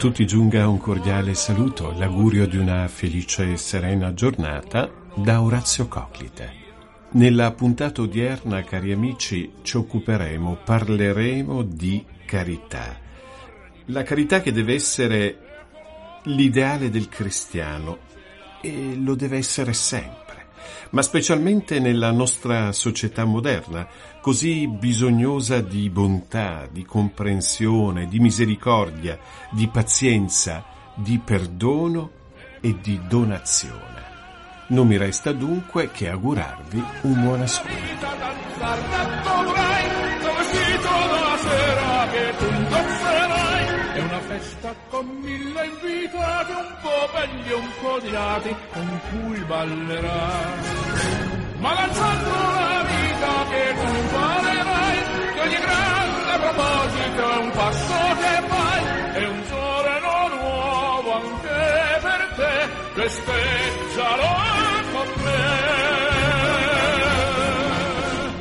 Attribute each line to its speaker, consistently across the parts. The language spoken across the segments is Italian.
Speaker 1: tutti giunga un cordiale saluto, l'augurio di una felice e serena giornata da Orazio Coclite. Nella puntata odierna, cari amici, ci occuperemo, parleremo di carità. La carità che deve essere l'ideale del cristiano e lo deve essere sempre ma specialmente nella nostra società moderna, così bisognosa di bontà, di comprensione, di misericordia, di pazienza, di perdono e di donazione. Non mi resta dunque che augurarvi un buon ascolto.
Speaker 2: È una festa con mille invitati, un po' belli e un po' odiati, con cui ballerai. Ma lanciando la vita che tu imparerai, che ogni grande proposito è un passo che fai, è un giorno nuovo anche per te, festeggialo con
Speaker 1: me.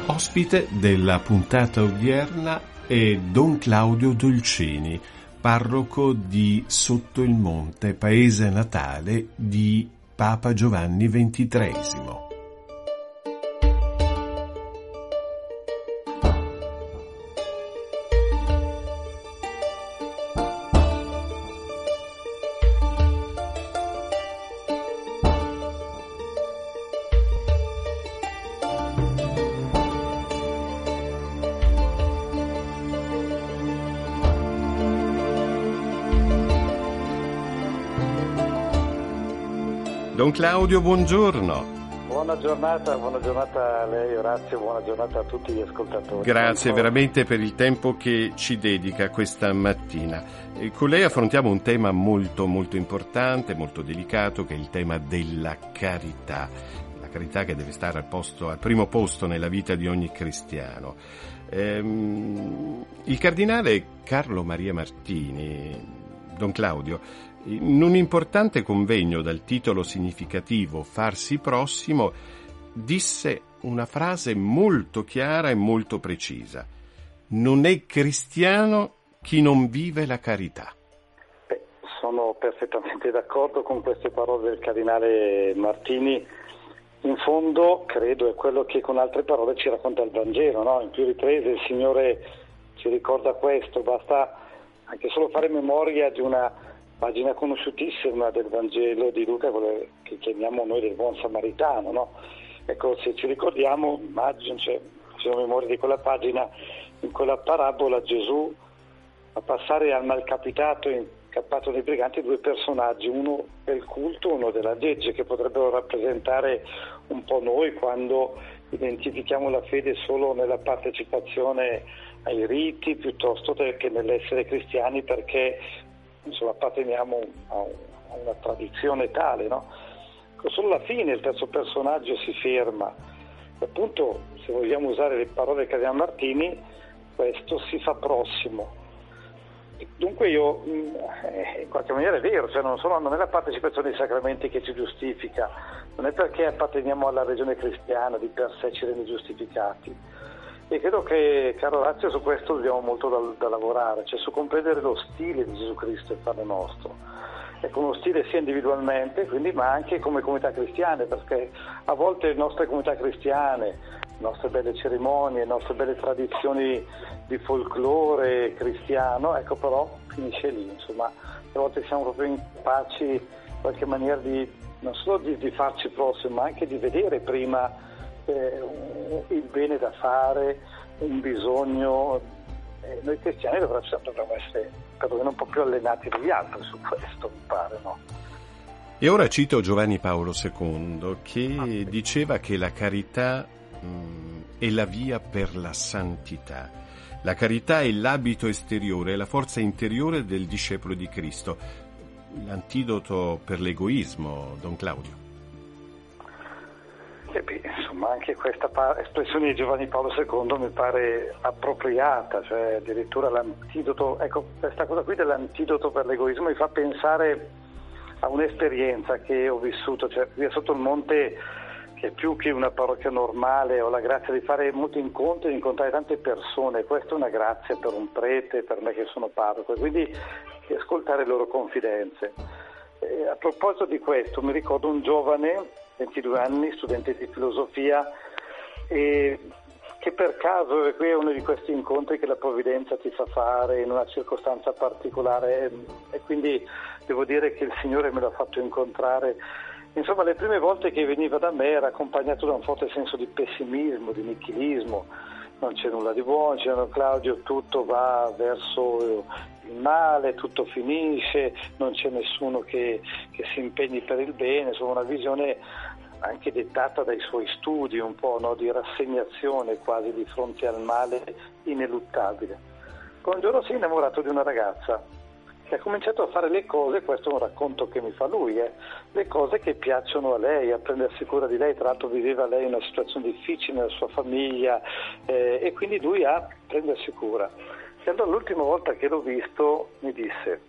Speaker 1: Ospite della puntata odierna è Don Claudio Dolcini, parroco di Sotto il Monte, paese natale di Papa Giovanni XXIII. Don Claudio, buongiorno.
Speaker 3: Buona giornata, buona giornata a lei Orazio, buona giornata a tutti gli ascoltatori.
Speaker 1: Grazie veramente per il tempo che ci dedica questa mattina. Con lei affrontiamo un tema molto molto importante, molto delicato, che è il tema della carità. La carità che deve stare al, posto, al primo posto nella vita di ogni cristiano. Ehm, il cardinale Carlo Maria Martini, Don Claudio, in un importante convegno dal titolo significativo Farsi prossimo, disse una frase molto chiara e molto precisa. Non è cristiano chi non vive la carità.
Speaker 3: Beh, sono perfettamente d'accordo con queste parole del cardinale Martini. In fondo, credo, è quello che con altre parole ci racconta il Vangelo. No? In più riprese il Signore ci ricorda questo. Basta anche solo fare memoria di una pagina conosciutissima del Vangelo di Luca, che chiamiamo noi del buon samaritano. No? Ecco, se ci ricordiamo, immagino, cioè, facciamo memoria di quella pagina, in quella parabola Gesù fa passare al malcapitato incappato nei briganti due personaggi, uno del culto, uno della legge, che potrebbero rappresentare un po' noi quando identifichiamo la fede solo nella partecipazione ai riti piuttosto che nell'essere cristiani perché insomma, apparteniamo a, una tradizione tale, no? Solo alla fine il terzo personaggio si ferma. Appunto, se vogliamo usare le parole di Cardinale Martini, questo si fa prossimo. Dunque io, eh, in qualche maniera è vero, cioè non, solo, non, è la partecipazione ai sacramenti che ci giustifica, non è perché apparteniamo alla regione cristiana di per sé ci rende giustificati, e credo che, caro Orazio, su questo dobbiamo molto da, da, lavorare, cioè su comprendere lo stile di Gesù Cristo e farlo nostro. Ecco, uno stile sia individualmente, quindi, ma anche come comunità cristiane, perché a volte le nostre comunità cristiane, le nostre belle cerimonie, le nostre belle tradizioni di folklore cristiano, ecco però finisce lì, insomma, a volte siamo proprio incapaci in qualche maniera di non solo di, di farci prossimo, ma anche di vedere prima eh, il bene da fare, un bisogno. Eh, noi cristiani dovremmo essere perlomeno un po' più allenati degli altri su questo, mi pare, no?
Speaker 1: E ora cito Giovanni Paolo II che ah, diceva che la carità mh, è la via per la santità. La carità è l'abito esteriore, è la forza interiore del discepolo di Cristo. L'antidoto per l'egoismo, Don Claudio.
Speaker 3: Eh beh, insomma, anche questa espressione di Giovanni Paolo II mi pare appropriata, cioè addirittura l'antidoto, ecco, questa cosa qui dell'antidoto per l'egoismo mi fa pensare a un'esperienza che ho vissuto, cioè qui sotto il monte che più che una parrocchia normale ho la grazia di fare molti incontri, di incontrare tante persone, questa è una grazia per un prete, per me che sono parroco, quindi di ascoltare le loro confidenze. E a proposito di questo, mi ricordo un giovane, 22 anni, studente di filosofia, che per caso, e qui è uno di questi incontri che la provvidenza ti fa fare in una circostanza particolare, e quindi devo dire che il Signore me l'ha fatto incontrare Insomma, le prime volte che veniva da me era accompagnato da un forte senso di pessimismo, di nichilismo. Non c'è nulla di buono, c'è Claudio, tutto va verso il male, tutto finisce, non c'è nessuno che, che si impegni per il bene, insomma una visione anche dettata dai suoi studi, un po' no, di rassegnazione quasi di fronte al male ineluttabile. Un giorno si è innamorato di una ragazza che ha cominciato a fare le cose, questo è un racconto che mi fa lui, eh, le cose che piacciono a lei, a prendersi cura di lei, tra l'altro viveva lei una situazione difficile nella sua famiglia eh, e quindi lui a prendersi cura. E allora l'ultima volta che l'ho visto mi disse,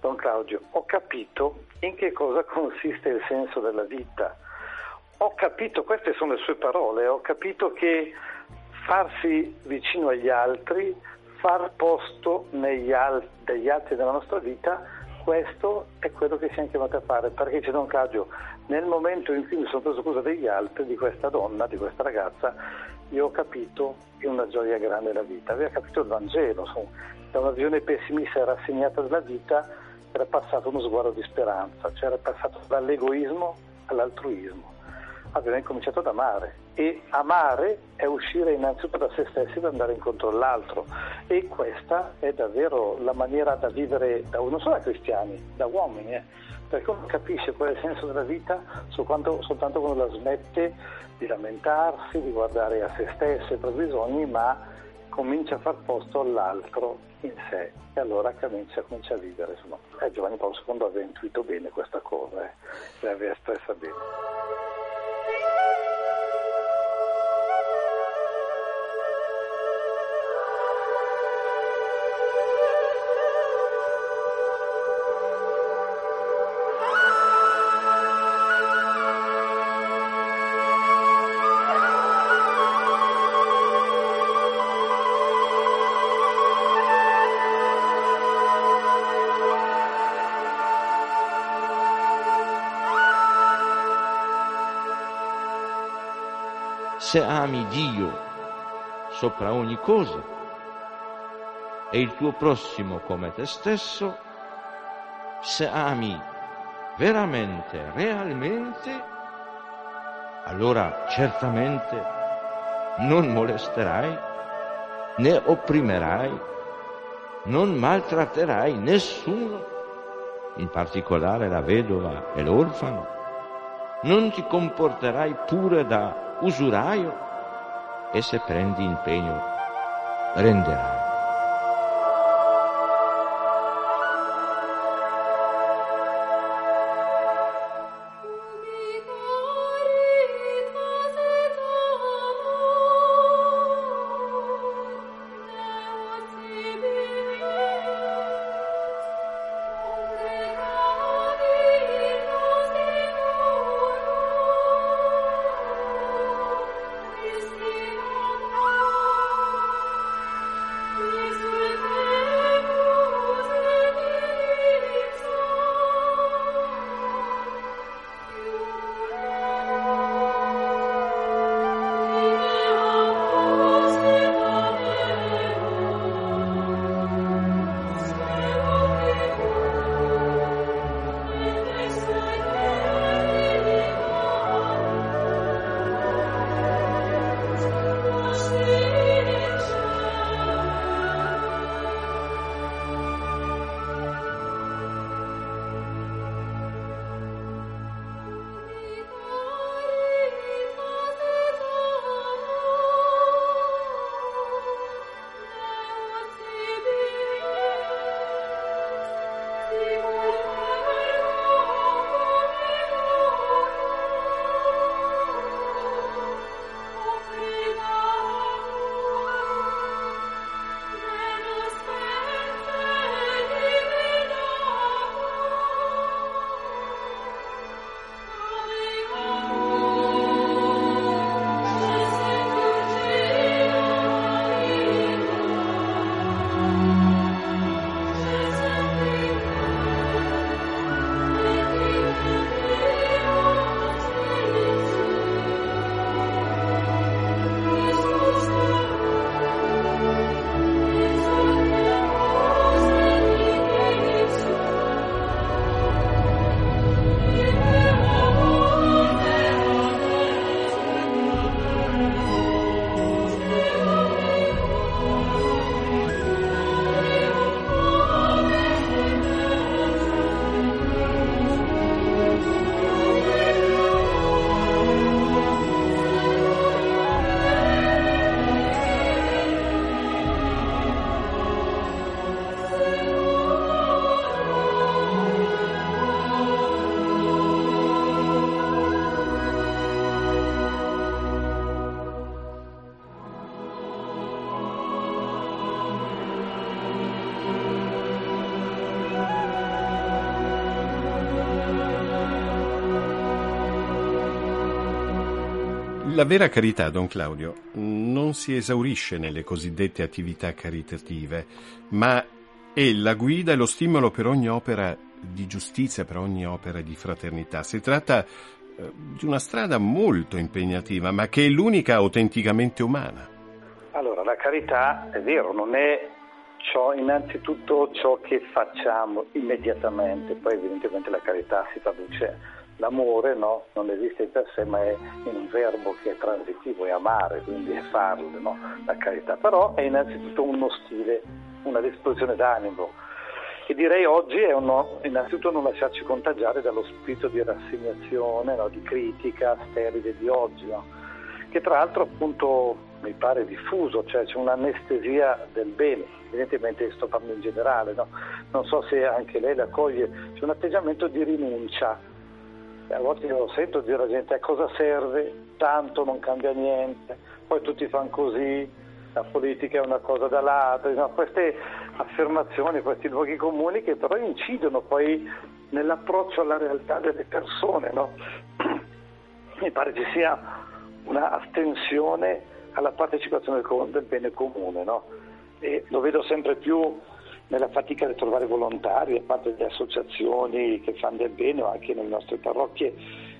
Speaker 3: Don Claudio, ho capito in che cosa consiste il senso della vita. Ho capito, queste sono le sue parole, ho capito che farsi vicino agli altri far posto negli al- degli altri della nostra vita, questo è quello che siamo chiamati a fare, perché c'è Don Caggio, nel momento in cui mi sono preso cura degli altri, di questa donna, di questa ragazza, io ho capito che una gioia grande la vita, aveva capito il Vangelo, da una visione pessimista e rassegnata della vita era passato uno sguardo di speranza, cioè era passato dall'egoismo all'altruismo abbiamo incominciato ad amare e amare è uscire innanzitutto da se stessi ed andare incontro all'altro e questa è davvero la maniera da vivere da, non solo da cristiani, da uomini, eh, perché uno capisce qual è il senso della vita soltanto, soltanto quando la smette di lamentarsi, di guardare a se stesso e ai propri bisogni, ma comincia a far posto all'altro in sé e allora comincia, comincia a vivere. Insomma. Eh, Giovanni Paolo II aveva intuito bene questa cosa, eh, l'aveva espressa bene.
Speaker 4: Se ami Dio sopra ogni cosa e il tuo prossimo come te stesso, se ami veramente, realmente, allora certamente non molesterai, né opprimerai, non maltratterai nessuno, in particolare la vedova e l'orfano, non ti comporterai pure da usuraio e se prendi impegno renderai.
Speaker 1: La vera carità, Don Claudio, non si esaurisce nelle cosiddette attività caritative, ma è la guida e lo stimolo per ogni opera di giustizia, per ogni opera di fraternità. Si tratta eh, di una strada molto impegnativa, ma che è l'unica autenticamente umana.
Speaker 3: Allora, la carità è vero, non è ciò, innanzitutto ciò che facciamo immediatamente, poi evidentemente la carità si traduce l'amore no? non esiste per sé ma è un verbo che è transitivo, è amare, quindi è farlo, no? la carità, però è innanzitutto uno stile, una disposizione d'animo e direi oggi è uno, innanzitutto non lasciarci contagiare dallo spirito di rassegnazione, no? di critica sterile di oggi, che tra l'altro appunto mi pare diffuso, cioè c'è un'anestesia del bene, evidentemente sto parlando in generale, non so se anche lei la coglie, c'è un atteggiamento di rinuncia a volte io sento dire alla gente a cosa serve, tanto non cambia niente, poi tutti fanno così, la politica è una cosa dall'altra, no? queste affermazioni, questi luoghi comuni che però incidono poi nell'approccio alla realtà delle persone. No? Mi pare ci sia una astensione alla partecipazione del bene comune no? e lo vedo sempre più nella fatica di trovare volontari da parte delle associazioni che fanno del bene o anche nelle nostre parrocchie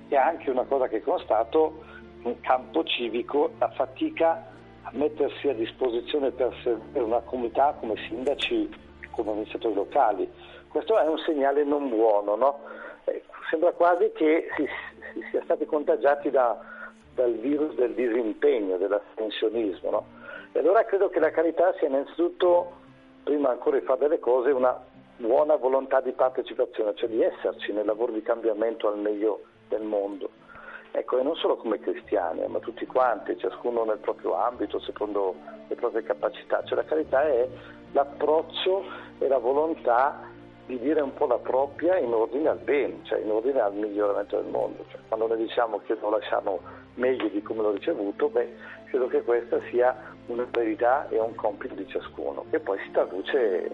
Speaker 3: è anche una cosa che constato in campo civico la fatica a mettersi a disposizione per, per una comunità come sindaci, come amministratori locali. Questo è un segnale non buono, no? eh, sembra quasi che si, si, sia stati contagiati da, dal virus del disimpegno, dell'astensionismo. No? E allora credo che la carità sia innanzitutto prima ancora di fare delle cose, una buona volontà di partecipazione, cioè di esserci nel lavoro di cambiamento al meglio del mondo. Ecco, e non solo come cristiani, ma tutti quanti, ciascuno nel proprio ambito, secondo le proprie capacità. Cioè la carità è l'approccio e la volontà di dire un po' la propria in ordine al bene, cioè in ordine al miglioramento del mondo. Cioè, quando noi diciamo che lo lasciamo meglio di come l'ho ricevuto, beh, credo che questa sia una verità e un compito di ciascuno, che poi si traduce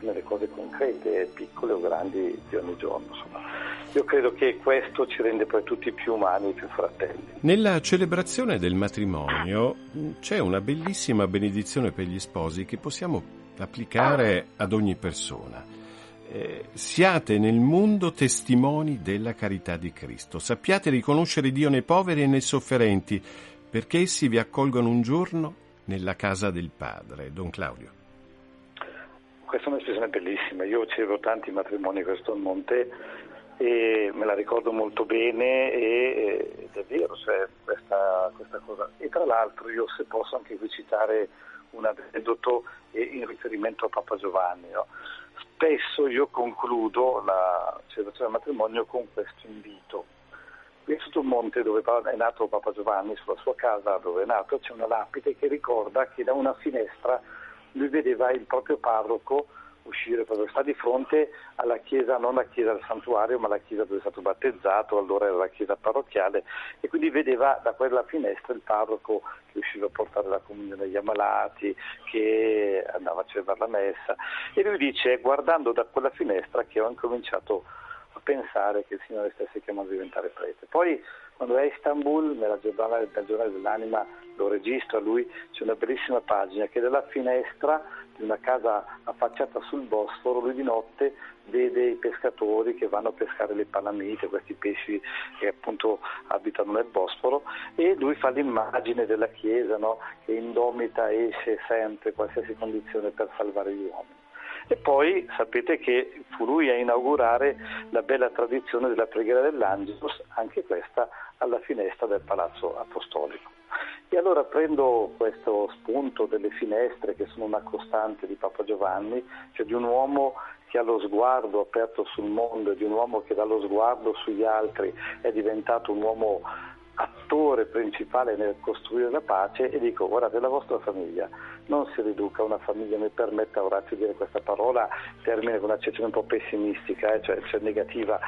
Speaker 3: nelle cose concrete, piccole o grandi di ogni giorno. Insomma. Io credo che questo ci rende poi tutti più umani, più fratelli.
Speaker 1: Nella celebrazione del matrimonio c'è una bellissima benedizione per gli sposi che possiamo applicare ad ogni persona. Eh, siate nel mondo testimoni della carità di Cristo. Sappiate riconoscere Dio nei poveri e nei sofferenti, perché essi vi accolgono un giorno nella casa del Padre. Don Claudio.
Speaker 3: Questa è un'espressione bellissima. Io celebro tanti matrimoni questo Monte e me la ricordo molto bene e, ed è vero, cioè, questa, questa, cosa. E tra l'altro io se posso anche qui citare un aneddoto in riferimento a Papa Giovanni. No? Spesso io concludo la celebrazione del matrimonio con questo invito. Qui sotto un monte dove è nato Papa Giovanni, sulla sua casa dove è nato, c'è una lapide che ricorda che da una finestra lui vedeva il proprio parroco uscire proprio, sta di fronte alla chiesa, non la chiesa del santuario, ma la chiesa dove è stato battezzato, allora era la chiesa parrocchiale, e quindi vedeva da quella finestra il parroco che usciva a portare la comunione agli ammalati, che andava a celebrare la messa, e lui dice, guardando da quella finestra che ho incominciato a pensare che il Signore stesse chiamando a diventare prete. Poi quando è a Istanbul, nella giornale, nel giornale dell'anima, lo registra lui, c'è una bellissima pagina che dalla finestra di una casa affacciata sul Bosforo, lui di notte vede i pescatori che vanno a pescare le palamite, questi pesci che appunto abitano nel Bosforo, e lui fa l'immagine della Chiesa no? che indomita esce sempre qualsiasi condizione per salvare gli uomini. E poi sapete che fu lui a inaugurare la bella tradizione della preghiera dell'Angelus, anche questa alla finestra del Palazzo Apostolico. E allora prendo questo spunto delle finestre che sono una costante di Papa Giovanni, cioè di un uomo che ha lo sguardo aperto sul mondo, di un uomo che dallo sguardo sugli altri è diventato un uomo attore principale nel costruire la pace e dico guardate la vostra famiglia non si riduca a una famiglia, mi permetta Orazio di dire questa parola, termine con un'accezione un po' pessimistica, eh, cioè, cioè negativa,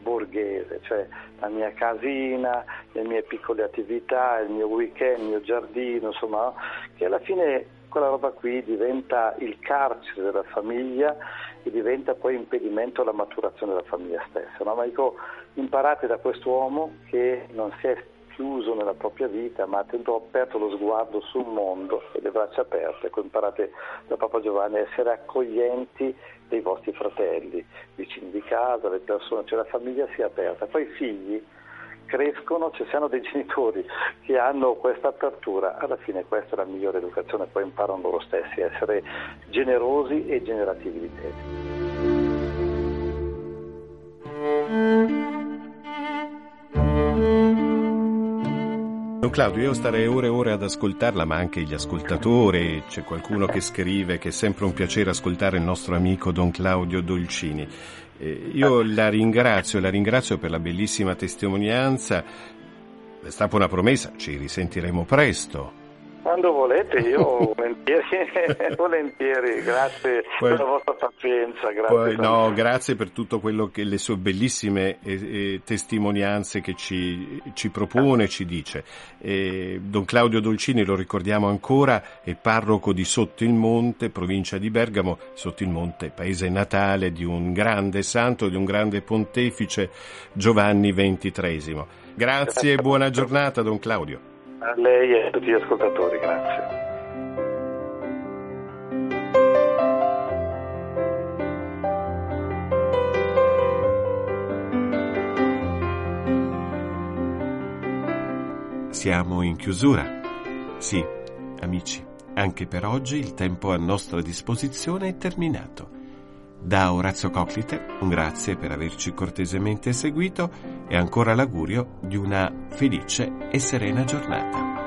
Speaker 3: borghese, cioè la mia casina, le mie piccole attività, il mio weekend, il mio giardino, insomma, che alla fine quella roba qui diventa il carcere della famiglia e diventa poi impedimento alla maturazione della famiglia stessa. No? Ma dico, imparate da quest'uomo che non si è chiuso nella propria vita, ma ha aperto lo sguardo sul mondo e le braccia aperte. Ecco, imparate da Papa Giovanni a essere accoglienti dei vostri fratelli, vicini di casa, le persone, cioè la famiglia sia aperta. Poi i figli crescono, cioè se hanno dei genitori che hanno questa apertura, alla fine questa è la migliore educazione, poi imparano loro stessi a essere generosi e generativi di te.
Speaker 1: Don Claudio, io starei ore e ore ad ascoltarla, ma anche gli ascoltatori, c'è qualcuno che scrive che è sempre un piacere ascoltare il nostro amico Don Claudio Dolcini. Eh, io la ringrazio, la ringrazio per la bellissima testimonianza. È stata una promessa, ci risentiremo presto.
Speaker 3: Quando volete, io volentieri, volentieri, grazie poi, per la vostra pazienza. Grazie,
Speaker 1: poi, no, grazie per tutto quello che le sue bellissime eh, eh, testimonianze che ci, ci propone, ci dice. Eh, Don Claudio Dolcini, lo ricordiamo ancora, è parroco di Sotto il Monte, provincia di Bergamo, Sotto il Monte, paese natale di un grande santo, di un grande pontefice, Giovanni XXIII. Grazie e buona giornata, Don Claudio.
Speaker 3: A lei e a tutti gli ascoltatori, grazie.
Speaker 1: Siamo in chiusura. Sì, amici, anche per oggi il tempo a nostra disposizione è terminato. Da Orazio Coclite un grazie per averci cortesemente seguito e ancora l'augurio di una felice e serena giornata.